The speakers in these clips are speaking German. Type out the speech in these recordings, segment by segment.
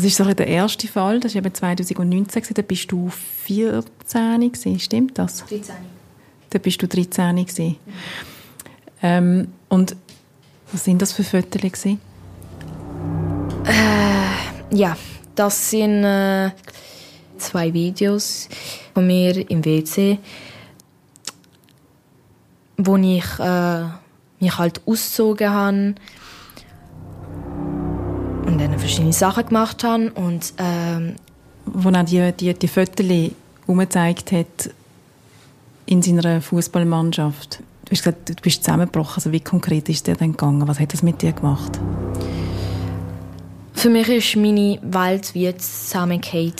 Das ist so der erste Fall, das war eben 2019, da bist du 14 gewesen, stimmt das? 13. Da bist du 13 gewesen. Mhm. Ähm, und was sind das für Fotos gewesen? Äh, ja, das sind äh, zwei Videos von mir im WC, wo ich äh, mich halt ausgezogen habe verschiedene Sachen gemacht habe und ähm, wo er die, die, die Fotos umgezeigt hat in seiner Fußballmannschaft. Du hast gesagt, du bist zusammengebrochen. Also wie konkret ist der denn gegangen? Was hat das mit dir gemacht? Für mich ist meine Welt wie zusammengefallen.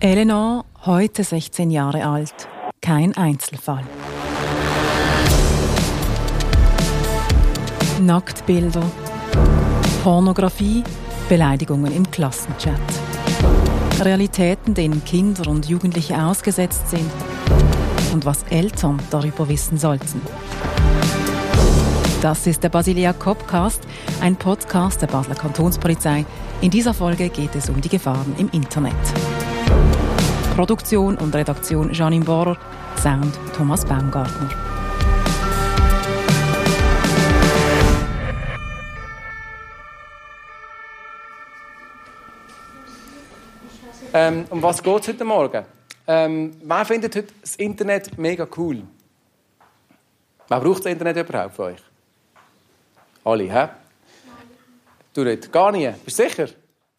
Eleanor, heute 16 Jahre alt. Kein Einzelfall. Nacktbilder, Pornografie, Beleidigungen im Klassenchat. Realitäten, denen Kinder und Jugendliche ausgesetzt sind und was Eltern darüber wissen sollten. Das ist der Basilia Copcast, ein Podcast der Basler Kantonspolizei. In dieser Folge geht es um die Gefahren im Internet. Produktion und Redaktion Janine Bohrer, Sound Thomas Baumgartner. Ähm, um was geht es heute Morgen? Ähm, wer findet heute das Internet mega cool? Wer braucht das Internet überhaupt für euch? Alle, hä? Du nicht? Gar nie? Bist du sicher?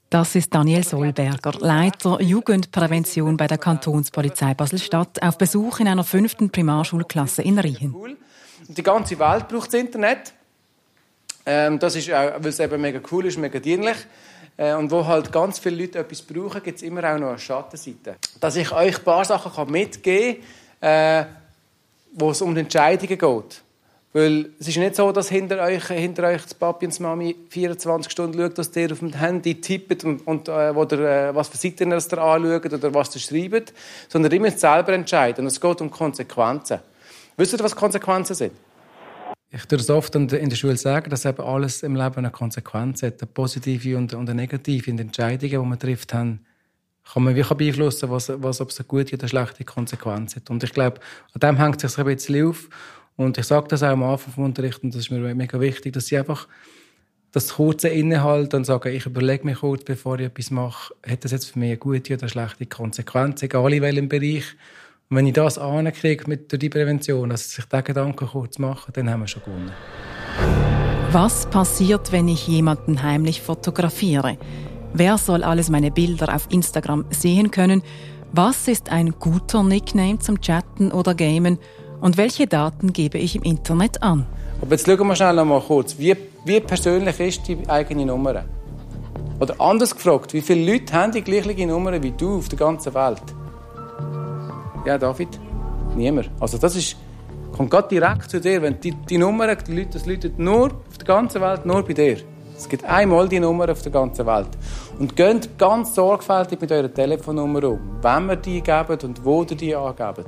Das ist Daniel Solberger, Leiter Jugendprävention bei der Kantonspolizei Basel-Stadt, auf Besuch in einer fünften Primarschulklasse in Riehen. Cool. Die ganze Welt braucht das Internet. Ähm, das ist auch, weil es eben mega cool ist, mega dienlich. Äh, und wo halt ganz viele Leute etwas brauchen, gibt es immer auch noch eine Schattenseite. Dass ich euch ein paar Sachen mitgeben kann, äh, wo es um Entscheidungen geht. Weil es ist nicht so, dass hinter euch, hinter euch das Papi und die Mami 24 Stunden schaut, dass ihr auf dem Handy tippt und, und äh, oder, äh, was für Seiten ihr anschaut oder was ihr schreibt, sondern ihr müsst selber entscheiden. Und es geht um Konsequenzen. Wisst ihr, was Konsequenzen sind? Ich würde es oft in der Schule sagen, dass eben alles im Leben eine Konsequenz hat, eine positive und eine negative. In den Entscheidungen, die man trifft, haben, kann man wie beeinflussen, was, was, ob es eine gute oder schlechte Konsequenz hat. Und ich glaube, an dem hängt es sich ein bisschen auf. Und ich sage das auch am Anfang vom Unterricht, und das ist mir mega wichtig, dass sie einfach das kurze Innehalten und sagen, ich überlege mich kurz, bevor ich etwas mache, hat das jetzt für mich eine gute oder schlechte Konsequenz, egal in welchem Bereich. Und wenn ich das ankriege mit der Prävention, also sich diesen Gedanken kurz machen, dann haben wir schon gewonnen. Was passiert, wenn ich jemanden heimlich fotografiere? Wer soll alles meine Bilder auf Instagram sehen können? Was ist ein guter Nickname zum Chatten oder Gamen? Und welche Daten gebe ich im Internet an? Aber jetzt schauen wir schnell noch mal kurz. Wie, wie persönlich ist die eigene Nummer? Oder anders gefragt, wie viele Leute haben die gleiche Nummer wie du auf der ganzen Welt? Ja, David? Niemand. Also das ist, kommt gerade direkt zu dir. Wenn die, die Nummer, die Leute, das läutet nur auf der ganzen Welt, nur bei dir. Es gibt einmal die Nummer auf der ganzen Welt. Und geht ganz sorgfältig mit eurer Telefonnummer um, wenn wir die geben und wo ihr die angeben.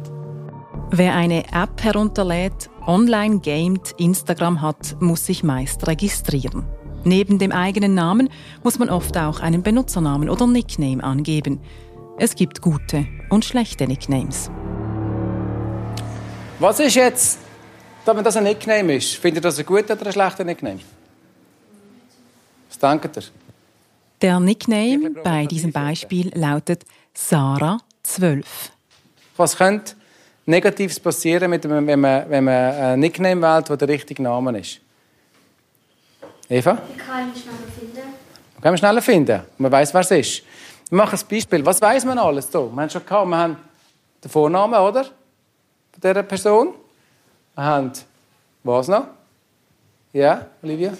Wer eine App herunterlädt, online gamet, Instagram hat, muss sich meist registrieren. Neben dem eigenen Namen muss man oft auch einen Benutzernamen oder Nickname angeben. Es gibt gute und schlechte Nicknames. Was ist jetzt, wenn das ein Nickname ist? Findet ihr das ein guter oder ein schlechter Nickname? Was denkt ihr? Der Nickname bei diesem Beispiel lautet Sarah12. Was könnte Negatives passieren, mit wenn man, wenn man ein Nickname wählt, der der richtige Name ist? Eva? Ich kann ihn schneller finden. Man kann ihn schneller finden. Man weiß, wer es ist. Wir machen ein Beispiel. Was weiß man alles hier? Wir haben schon gehabt, wir haben den Vornamen, oder? Von dieser Person. Wir haben, was noch? Ja, Olivia?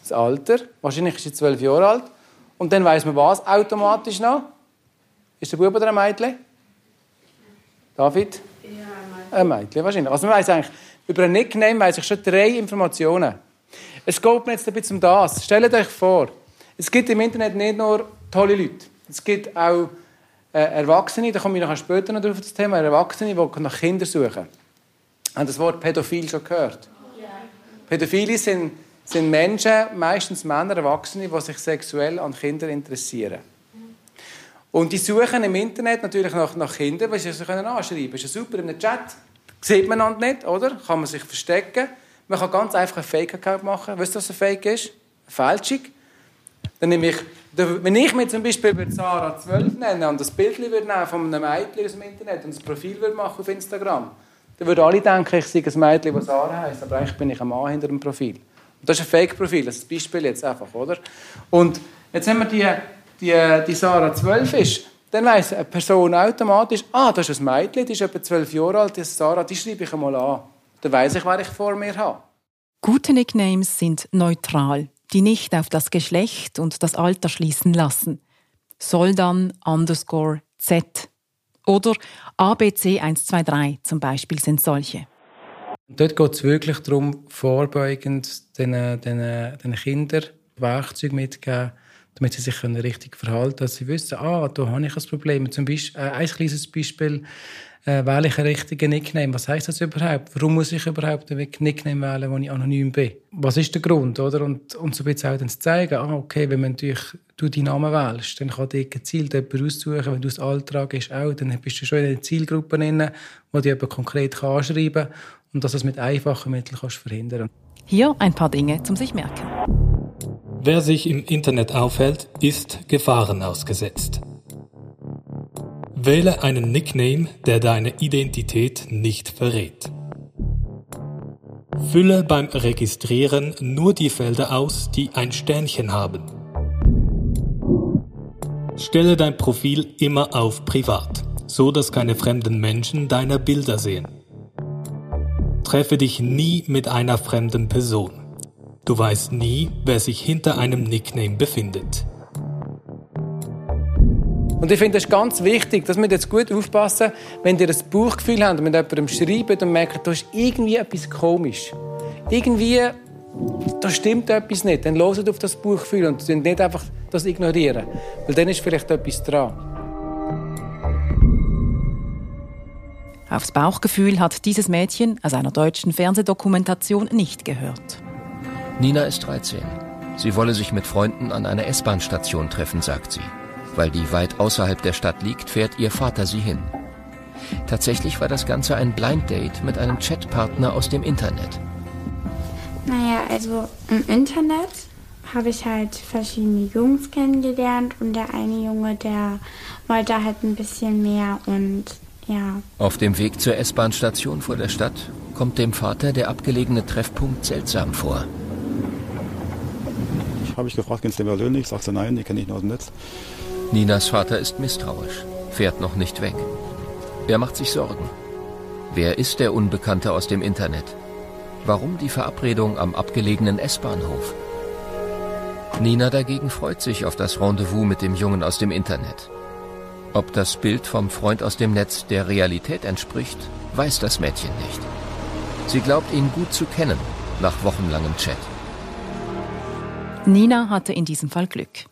Das Alter. Wahrscheinlich ist sie zwölf Jahre alt. Und dann weiß man was automatisch noch? Ist der Bub oder ein Mädchen? David? Ja, ein Mädchen. wahrscheinlich. Also man weiß eigentlich, über ein Nickname weiß ich schon drei Informationen. Es geht mir jetzt ein bisschen um das. Stellt euch vor, es gibt im Internet nicht nur tolle Leute. Es gibt auch äh, Erwachsene, da komme ich nachher später noch auf das Thema, Erwachsene, die nach Kindern suchen. Haben das Wort Pädophil schon gehört? Ja. Pädophile sind, sind Menschen, meistens Männer, Erwachsene, die sich sexuell an Kinder interessieren. Und die suchen im Internet natürlich nach, nach Kindern, weil sie sie können anschreiben können. Das ist ja super, im Chat sieht man einander nicht, oder? Kann man sich verstecken. Man kann ganz einfach einen Fake-Account machen. Weißt du, was ein Fake ist? Eine Fälschung. Dann nehme ich, wenn ich mir zum Beispiel Sarah 12 nenne und das Bild von einem Mädchen aus dem Internet und ein Profil würde machen auf Instagram, dann würden alle denken, ich sei ein Mädchen, das Sarah heisst, aber eigentlich bin ich ein Mann hinter dem Profil. Und das ist ein Fake-Profil, das ist ein Beispiel jetzt einfach, oder? Und jetzt haben wir die, die, die Sarah 12 ist, dann weiss eine Person automatisch, ah, das ist ein Mädchen, die ist etwa 12 Jahre alt, die Sarah, die schreibe ich einmal an. Dann weiss ich, wer ich vor mir habe. Gute Nicknames sind neutral, die nicht auf das Geschlecht und das Alter schließen lassen. Soldan underscore Z oder ABC 123 zum Beispiel sind solche. Dort geht es wirklich darum, vorbeugend den, den, den Kindern Werkzeuge mitzugeben, damit sie sich richtig verhalten können, dass sie wissen, ah, da habe ich ein Problem. Zum Beispiel, äh, ein kleines Beispiel, äh, wähle ich einen richtigen Nickname? Was heißt das überhaupt? Warum muss ich überhaupt einen Nickname wählen, wenn ich anonym bin? Was ist der Grund? Oder? Und, und so ein bisschen auch dann zu zeigen, ah, okay, wenn man natürlich, du deinen Namen wählst, dann kann dir gezielt jemand aussuchen, wenn du das Alter angehst, auch, dann bist du schon in einer Zielgruppe drin, wo du jemand konkret kann anschreiben kann und dass du das mit einfachen Mitteln kannst verhindern Hier ein paar Dinge zum sich merken. Wer sich im Internet aufhält, ist Gefahren ausgesetzt. Wähle einen Nickname, der deine Identität nicht verrät. Fülle beim Registrieren nur die Felder aus, die ein Sternchen haben. Stelle dein Profil immer auf Privat, so dass keine fremden Menschen deine Bilder sehen. Treffe dich nie mit einer fremden Person. Du weißt nie, wer sich hinter einem Nickname befindet. Und ich finde es ganz wichtig, dass wir jetzt gut aufpassen, wenn ihr ein Bauchgefühl habt und mit jemandem schreibt und merkt, da ist irgendwie etwas komisch. Irgendwie, da stimmt etwas nicht. Dann hört auf das Bauchgefühl und nicht einfach das ignorieren. Weil dann ist vielleicht etwas dran. Aufs Bauchgefühl hat dieses Mädchen aus einer deutschen Fernsehdokumentation nicht gehört. Nina ist 13. Sie wolle sich mit Freunden an einer S-Bahn-Station treffen, sagt sie. Weil die weit außerhalb der Stadt liegt, fährt ihr Vater sie hin. Tatsächlich war das Ganze ein Blind Date mit einem Chatpartner aus dem Internet. Naja, also im Internet habe ich halt verschiedene Jungs kennengelernt und der eine Junge, der wollte halt ein bisschen mehr und ja. Auf dem Weg zur S-Bahn-Station vor der Stadt kommt dem Vater der abgelegene Treffpunkt seltsam vor. Ich habe ich gefragt, kennst du den persönlich? Sagst du nein, die kenne ich nur aus dem Netz. Ninas Vater ist misstrauisch, fährt noch nicht weg. Er macht sich Sorgen. Wer ist der Unbekannte aus dem Internet? Warum die Verabredung am abgelegenen S-Bahnhof? Nina dagegen freut sich auf das Rendezvous mit dem Jungen aus dem Internet. Ob das Bild vom Freund aus dem Netz der Realität entspricht, weiß das Mädchen nicht. Sie glaubt ihn gut zu kennen nach wochenlangem Chat. Nina hatte in diesem Fall Glück.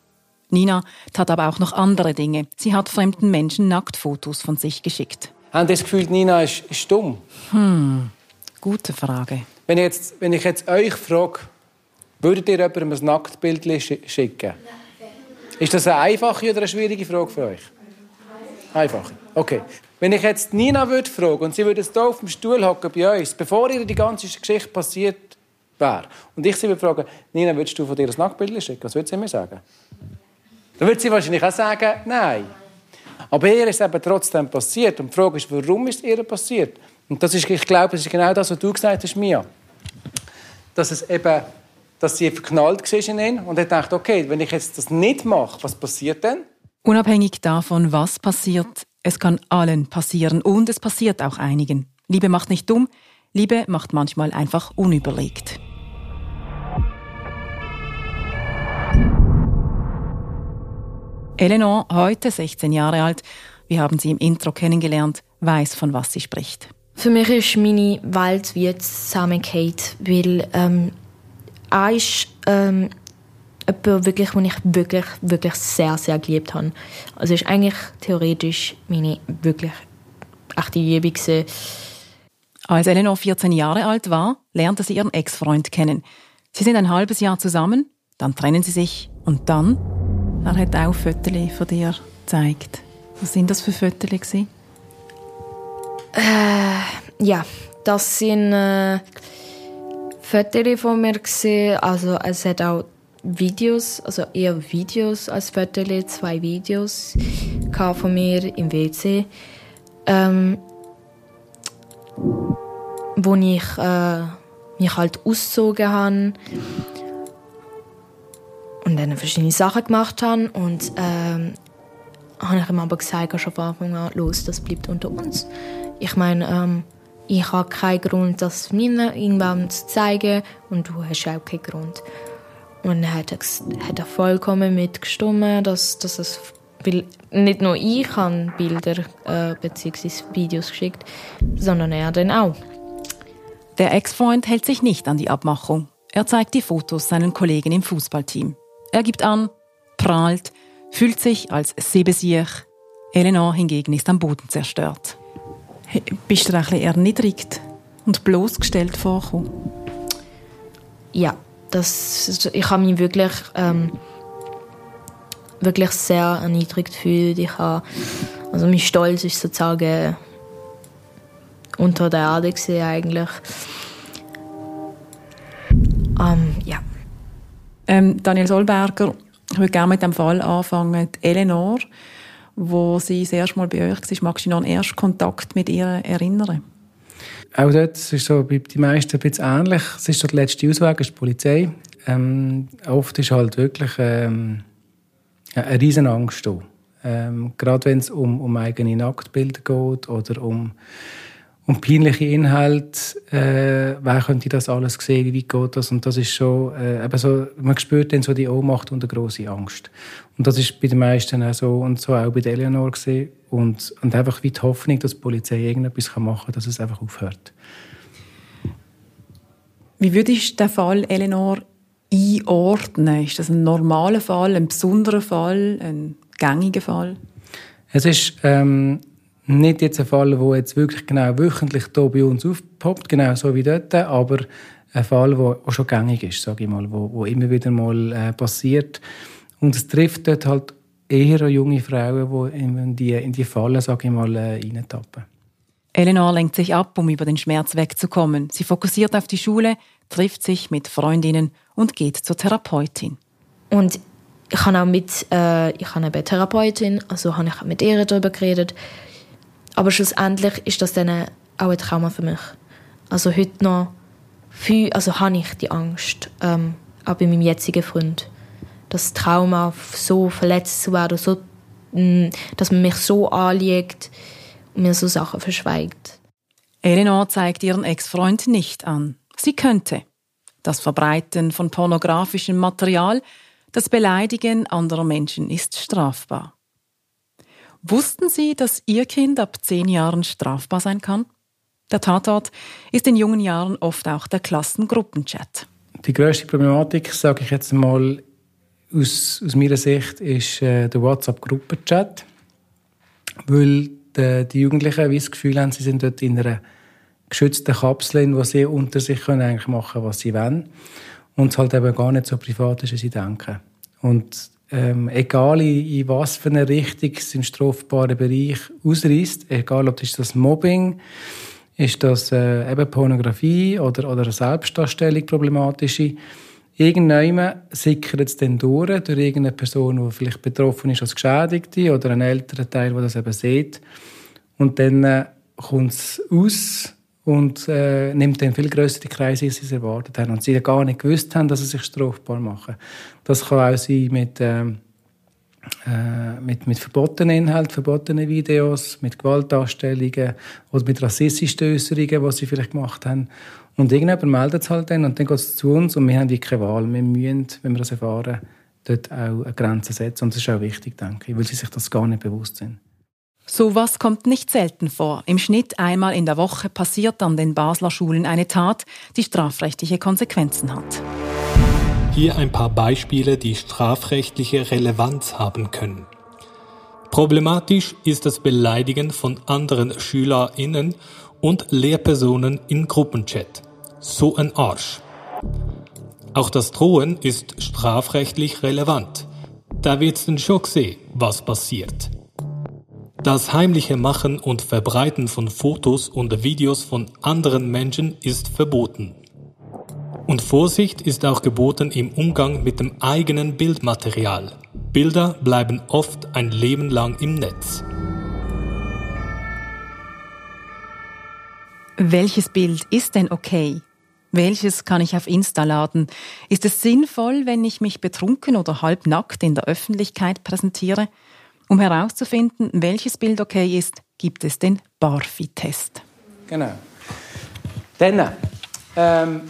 Nina tat aber auch noch andere Dinge. Sie hat fremden Menschen Nacktfotos von sich geschickt. Haben das Gefühl, Nina ist, ist dumm? Hm, gute Frage. Wenn ich jetzt, wenn ich jetzt euch frage, würdet ihr jemandem ein Nacktbild schicken? Ist das eine einfache oder eine schwierige Frage für euch? Einfach. Okay. Wenn ich jetzt Nina würde fragen und sie würde hier auf dem Stuhl hocken bei uns, bevor ihr die ganze Geschichte passiert wäre, und ich sie würde fragen, Nina, würdest du von dir ein Nacktbild schicken? Was würde sie mir sagen? Dann würde sie wahrscheinlich auch sagen, nein. Aber ihr ist eben trotzdem passiert. Und die Frage ist, warum ist es ihr passiert? Und das ist, ich glaube, das ist genau das, was du gesagt hast, Mia. Dass es eben, dass sie verknallt war in ihn und er dachte, okay, wenn ich jetzt das nicht mache, was passiert dann? Unabhängig davon, was passiert, es kann allen passieren und es passiert auch einigen. Liebe macht nicht dumm, Liebe macht manchmal einfach unüberlegt. Eleanor, heute 16 Jahre alt, wir haben sie im Intro kennengelernt, weiß, von was sie spricht. Für mich ist meine Welt wie zusammengeht, weil ähm, er ist ähm, jemand, wirklich, den ich wirklich, wirklich sehr, sehr geliebt habe. Also ist eigentlich theoretisch meine wirklich echte Liebe gewesen. Als Eleanor 14 Jahre alt war, lernte sie ihren Ex-Freund kennen. Sie sind ein halbes Jahr zusammen, dann trennen sie sich und dann, er hat auch Fotos von dir gezeigt. Was sind das für Fotos? Äh, ja, das sind äh, Fotos von mir. Also es hat auch Videos, also eher Videos als Fotos, zwei Videos von mir im WC, ähm, wo ich äh, mich halt ausgezogen habe dann verschiedene Sachen gemacht habe und ähm, habe ich ihm aber gesagt, schon von Anfang an, los, das bleibt unter uns. Ich meine, ähm, ich habe keinen Grund, das mir irgendwann zu zeigen und du hast auch keinen Grund. Und dann hat er, hat er vollkommen mitgestimmt, dass, dass es weil nicht nur ich habe Bilder äh, bzw. Videos geschickt, sondern er dann auch. Der Ex-Freund hält sich nicht an die Abmachung. Er zeigt die Fotos seinen Kollegen im Fußballteam. Er gibt an, prahlt, fühlt sich als Sebesiech. Eleanor hingegen ist am Boden zerstört. Hey, bist du ein bisschen erniedrigt und bloßgestellt vorgekommen? Ja, das, ich habe mich wirklich, ähm, wirklich sehr erniedrigt gefühlt. Ich habe, also mein Stolz ist sozusagen unter der Erde gesehen eigentlich. Ähm. Ähm, Daniel Solberger, ich würde gerne mit dem Fall anfangen. Die Eleanor, wo sie das erste Mal bei euch war, magst du dich noch einen ersten Kontakt mit ihr erinnern? Auch dort ist es so bei den meisten ein bisschen ähnlich. Es ist so der letzte Ausweg, ist die Polizei. Ähm, oft ist halt wirklich ähm, eine riesen Angst da. Ähm, gerade wenn es um, um eigene Nacktbilder geht oder um und peinliche Inhalte, äh, wer könnte das alles sehen, wie geht das? Und das ist schon, äh, eben so, man spürt dann so die Ohnmacht und eine große Angst. Und das ist bei den meisten auch so und so auch bei der Eleanor gesehen. Und, und einfach wie die Hoffnung, dass die Polizei irgendetwas machen kann, dass es einfach aufhört. Wie würdest du den Fall, Eleanor, einordnen? Ist das ein normaler Fall, ein besonderer Fall, ein gängiger Fall? Es ist ähm, nicht jetzt ein Fall, der jetzt wirklich genau wöchentlich hier bei uns aufpoppt, genau so wie dort, aber ein Fall, der auch schon gängig ist, sage ich mal, wo, wo immer wieder mal äh, passiert. Und es trifft dort halt eher junge Frauen, die in die, in die Fallen, sage ich mal, äh, reintappen. Eleanor lenkt sich ab, um über den Schmerz wegzukommen. Sie fokussiert auf die Schule, trifft sich mit Freundinnen und geht zur Therapeutin. Und ich habe auch mit, äh, ich habe eine Therapeutin, also habe ich mit ihr darüber geredet. Aber schlussendlich ist das dann auch ein Trauma für mich. Also heute noch viel, also habe ich die Angst, ähm, auch bei meinem jetzigen Freund. Das Trauma, so verletzt zu werden, so, mm, dass man mich so anlegt und mir so Sachen verschweigt. Eleanor zeigt ihren Ex-Freund nicht an. Sie könnte. Das Verbreiten von pornografischem Material, das Beleidigen anderer Menschen ist strafbar. Wussten Sie, dass Ihr Kind ab zehn Jahren strafbar sein kann? Der Tatort ist in jungen Jahren oft auch der Klassengruppenchat. Die grösste Problematik, sage ich jetzt mal aus, aus meiner Sicht, ist äh, der WhatsApp-Gruppenchat. Weil die, die Jugendlichen das Gefühl haben, sie sind dort in einer geschützten Kapsel, in der sie unter sich können eigentlich machen was sie wollen. Und es halt eben gar nicht so privat ist, wie sie denken. Und ähm, egal in, was für eine Richtung es im strafbaren Bereich ausreißt, egal ob das, das Mobbing ist das äh, eben Pornografie oder, oder Selbstdarstellung problematische, irgendwann sickert es dann durch, durch irgendeine Person, die vielleicht betroffen ist als Geschädigte oder einen älteren Teil, der das eben sieht. Und dann äh, kommt es aus und äh, nimmt dann viel größere Kreise, als sie es erwartet haben. Und sie gar nicht gewusst haben, dass sie sich strafbar machen. Das kann auch sein mit, ähm, äh, mit, mit verbotenen Inhalten, verbotenen Videos, mit Gewaltdarstellungen oder mit rassistischen Äußerungen, die sie vielleicht gemacht haben. Und irgendjemand meldet es halt dann und dann geht es zu uns und wir haben keine Wahl. Wir müssen, wenn wir das erfahren, dort auch eine Grenze setzen. Und das ist auch wichtig, denke ich, weil sie sich das gar nicht bewusst sind. Sowas kommt nicht selten vor. Im Schnitt einmal in der Woche passiert an den Basler Schulen eine Tat, die strafrechtliche Konsequenzen hat. Hier ein paar Beispiele, die strafrechtliche Relevanz haben können. Problematisch ist das Beleidigen von anderen SchülerInnen und Lehrpersonen in Gruppenchat. So ein Arsch. Auch das Drohen ist strafrechtlich relevant. Da wird's dann schon gesehen, was passiert. Das heimliche Machen und Verbreiten von Fotos und Videos von anderen Menschen ist verboten. Und Vorsicht ist auch geboten im Umgang mit dem eigenen Bildmaterial. Bilder bleiben oft ein Leben lang im Netz. Welches Bild ist denn okay? Welches kann ich auf Insta laden? Ist es sinnvoll, wenn ich mich betrunken oder halbnackt in der Öffentlichkeit präsentiere? Um herauszufinden, welches Bild okay ist, gibt es den Barfi-Test. Genau. Dann ähm,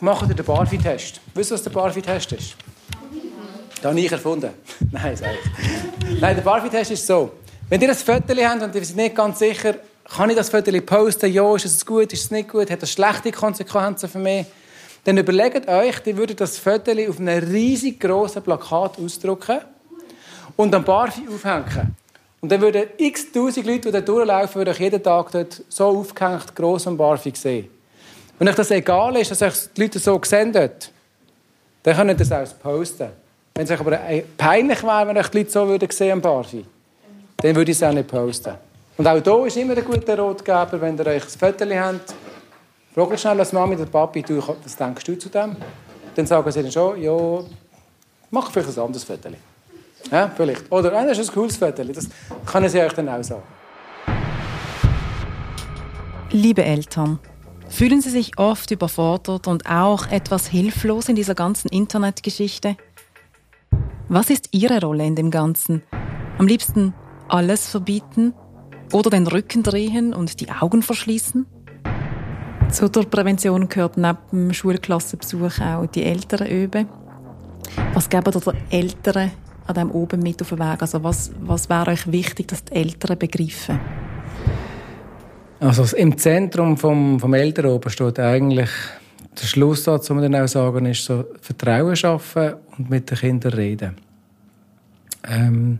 machen wir den Barfi-Test. Wisst ihr, was der Barfi-Test ist? Das habe ich erfunden. Nein, sag ich. Nein, der Barfi-Test ist so. Wenn ihr ein Foto habt und ihr seid nicht ganz sicher, kann ich das Foto posten? Ja, ist es gut, ist es nicht gut? Hat das schlechte Konsequenzen für mich? Dann überlegt euch, ihr würdet das Foto auf einem riesig grossen Plakat ausdrucken und am Barfi aufhängen. Und dann würden x tausend Leute, die da durchlaufen, würden euch jeden Tag dort so aufgehängt, gross am Barfi sehen. Wenn euch das egal ist, dass euch die Leute so sehen dort, dann könnt ihr das auch posten. Wenn es euch aber peinlich wäre, wenn euch die Leute so würden sehen am Barfi, dann würde ich es auch nicht posten. Und auch hier ist immer ein guter Rotgeber, wenn ihr euch ein Foto habt. Fragt schnell als Mami oder Papi, du, was denkst du zu dem? Dann sagen sie dann schon, ja, mach vielleicht ein anderes Foto. Ja, vielleicht. Oder, ah, das ist ein cooles Foto. Das können sie euch dann auch sagen. Liebe Eltern, fühlen Sie sich oft überfordert und auch etwas hilflos in dieser ganzen Internetgeschichte? Was ist Ihre Rolle in dem Ganzen? Am liebsten alles verbieten oder den Rücken drehen und die Augen verschließen? Zu der Prävention gehört neben dem Schulklassenbesuch auch die Eltern üben. Was geben ihr Eltern an dem oben mit auf den Weg? Also was, was wäre euch wichtig, dass die Eltern begreifen? Also im Zentrum vom, vom Elternabend steht eigentlich der Schlusssatz, den wir dann auch sagen, ist so Vertrauen schaffen und mit den Kindern reden. Ähm,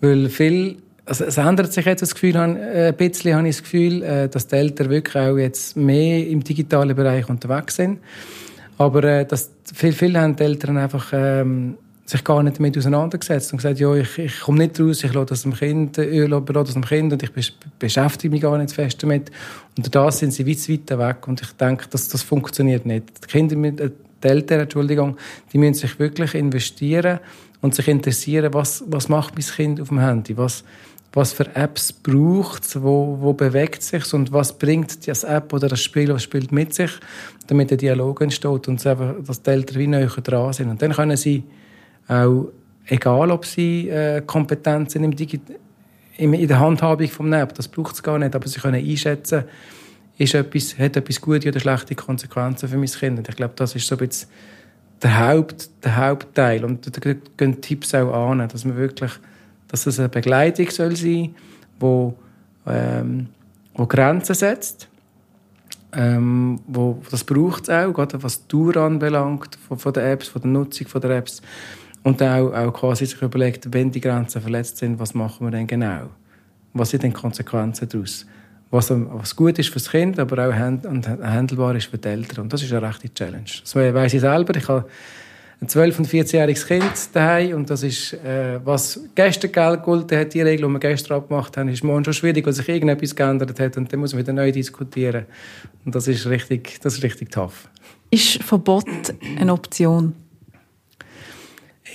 weil viel, also es ändert sich jetzt das Gefühl, äh, ein bisschen habe ich das Gefühl, äh, dass die Eltern wirklich auch jetzt mehr im digitalen Bereich unterwegs sind. Aber äh, dass viel, viele haben die Eltern einfach ähm, sich gar nicht damit auseinandergesetzt und gesagt, ja, ich, ich komme nicht raus, ich lasse das dem Kind, äh, lasse das dem Kind und ich beschäftige mich gar nicht fest damit. Und da sind sie weit, weit weg und ich denke, dass das funktioniert nicht. Die Kinder, äh, die Eltern, Entschuldigung, die müssen sich wirklich investieren und sich interessieren, was, was macht mein Kind auf dem Handy, was, was für Apps braucht es, wo, wo bewegt sich und was bringt das App oder das Spiel, was spielt mit sich, damit der Dialog entsteht und einfach, dass die Eltern wie näher dran sind. Und dann können sie auch egal, ob sie äh, Kompetenzen im Digi in der Handhabung vom Neb, das braucht es gar nicht, aber sie können einschätzen, ist etwas, hat etwas gute oder schlechte Konsequenzen für mein Kind. Und ich glaube, das ist so ein bisschen der, Haupt, der Hauptteil. Und da gehen Tipps auch an, dass man wirklich, dass es eine Begleitung soll sein, wo, ähm, wo Grenzen setzt. Ähm, wo, das braucht es auch, gerade was die Dauer anbelangt, von, von den Apps, von der Nutzung von der Apps. Und dann auch, auch quasi sich überlegt, wenn die Grenzen verletzt sind, was machen wir denn genau? Was sind denn Konsequenzen daraus? Was, was gut ist für das Kind, aber auch hand, und handelbar ist für die Eltern. Und das ist eine rechte Challenge. Das weiss ich selber. Ich habe ein 12- und 14-jähriges Kind daheim und das ist, äh, was gestern gelten hat, die Regel, die wir gestern abgemacht haben, ist morgen schon schwierig, weil sich irgendetwas geändert hat und dann muss man wieder neu diskutieren. Und das ist richtig, das ist richtig tough. Ist Verbot eine Option?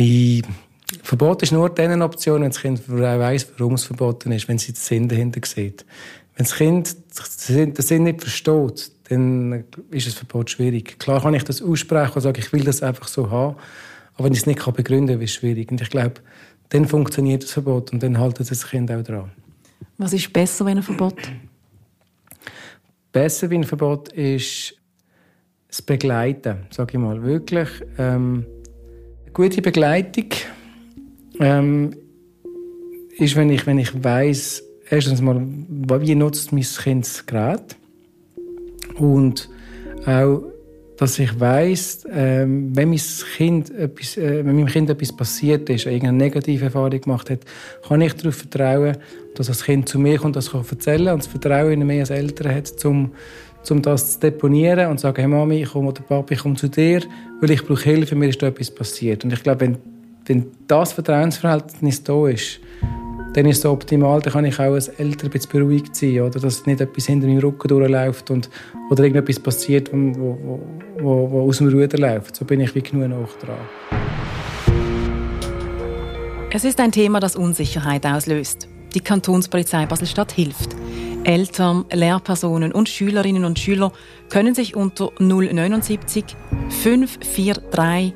Ich, Verbot ist nur dann eine Option, wenn das Kind weiss, warum es verboten ist, wenn sie den Sinn dahinter sieht. Wenn das Kind den Sinn nicht versteht, dann ist das Verbot schwierig. Klar kann ich das aussprechen und sagen, ich will das einfach so haben, aber wenn ich es nicht begründen kann, ist es schwierig. Und ich glaube, dann funktioniert das Verbot und dann haltet das Kind auch dran. Was ist besser wie ein Verbot? Besser wie ein Verbot ist das Begleiten, sage ich mal. Wirklich. Ähm, gute Begleitung ähm, ist, wenn ich, wenn ich weiss, erstens mal, wie nutzt mein Kind das Gerät? Und auch, dass ich weiss, ähm, wenn, mein kind etwas, äh, wenn meinem Kind etwas passiert ist, irgendeine negative Erfahrung gemacht hat, kann ich darauf vertrauen, dass das Kind zu mir kommt, das kann erzählen und das Vertrauen in mehr als Eltern hat, um um das zu deponieren und zu sagen, hey Mami, ich komme oder Papi, ich komme zu dir, weil ich brauche Hilfe, mir ist da etwas passiert. Und ich glaube, wenn, wenn das Vertrauensverhältnis da ist, dann ist es optimal, dann kann ich auch als Eltern ein bisschen beruhigt sein, oder? dass nicht etwas hinter meinem Rücken durchläuft und, oder irgendetwas passiert, wo, wo, wo, wo aus dem Ruder läuft. So bin ich wie genug noch dran. Es ist ein Thema, das Unsicherheit auslöst. Die Kantonspolizei Basel-Stadt hilft. Eltern, Lehrpersonen und Schülerinnen und Schüler können sich unter 079 543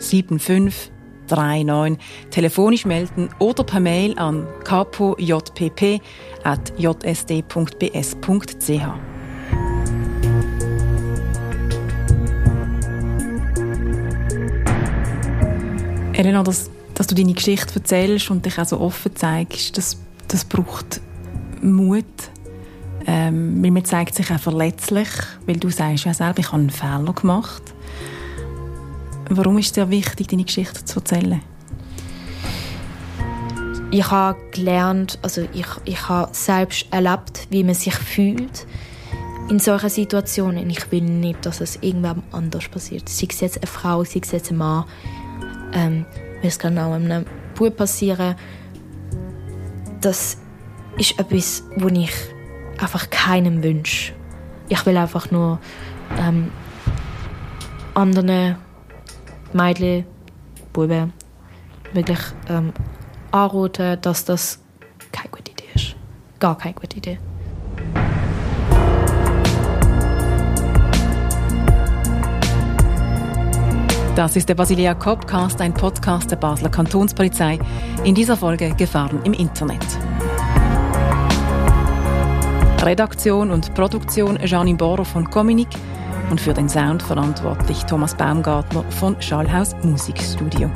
75 39 telefonisch melden oder per Mail an kapojpp.jsd.bs.ch. Elena, dass, dass du deine Geschichte erzählst und dich auch so offen zeigst, das, das braucht Mut. Ähm, man zeigt sich auch verletzlich, weil du sagst ja selber, ich habe einen Fehler gemacht. Warum ist es dir wichtig, deine Geschichte zu erzählen? Ich habe gelernt, also ich, ich habe selbst erlebt, wie man sich fühlt in solchen Situationen. Ich will nicht, dass es irgendwem anders passiert. Sei es jetzt eine Frau, sei es jetzt ein Mann. Ähm, es kann auch einem Bub passieren. Das ist etwas, was ich einfach keinem wünsche. Ich will einfach nur ähm, anderen Mädchen, Buben wirklich ähm, anraten, dass das keine gute Idee ist. Gar keine gute Idee. Das ist der Basilia Copcast, ein Podcast der Basler Kantonspolizei. In dieser Folge Gefahren im Internet. Redaktion und Produktion Janine Bohrer von Cominik und für den Sound verantwortlich Thomas Baumgartner von Schallhaus Musikstudio.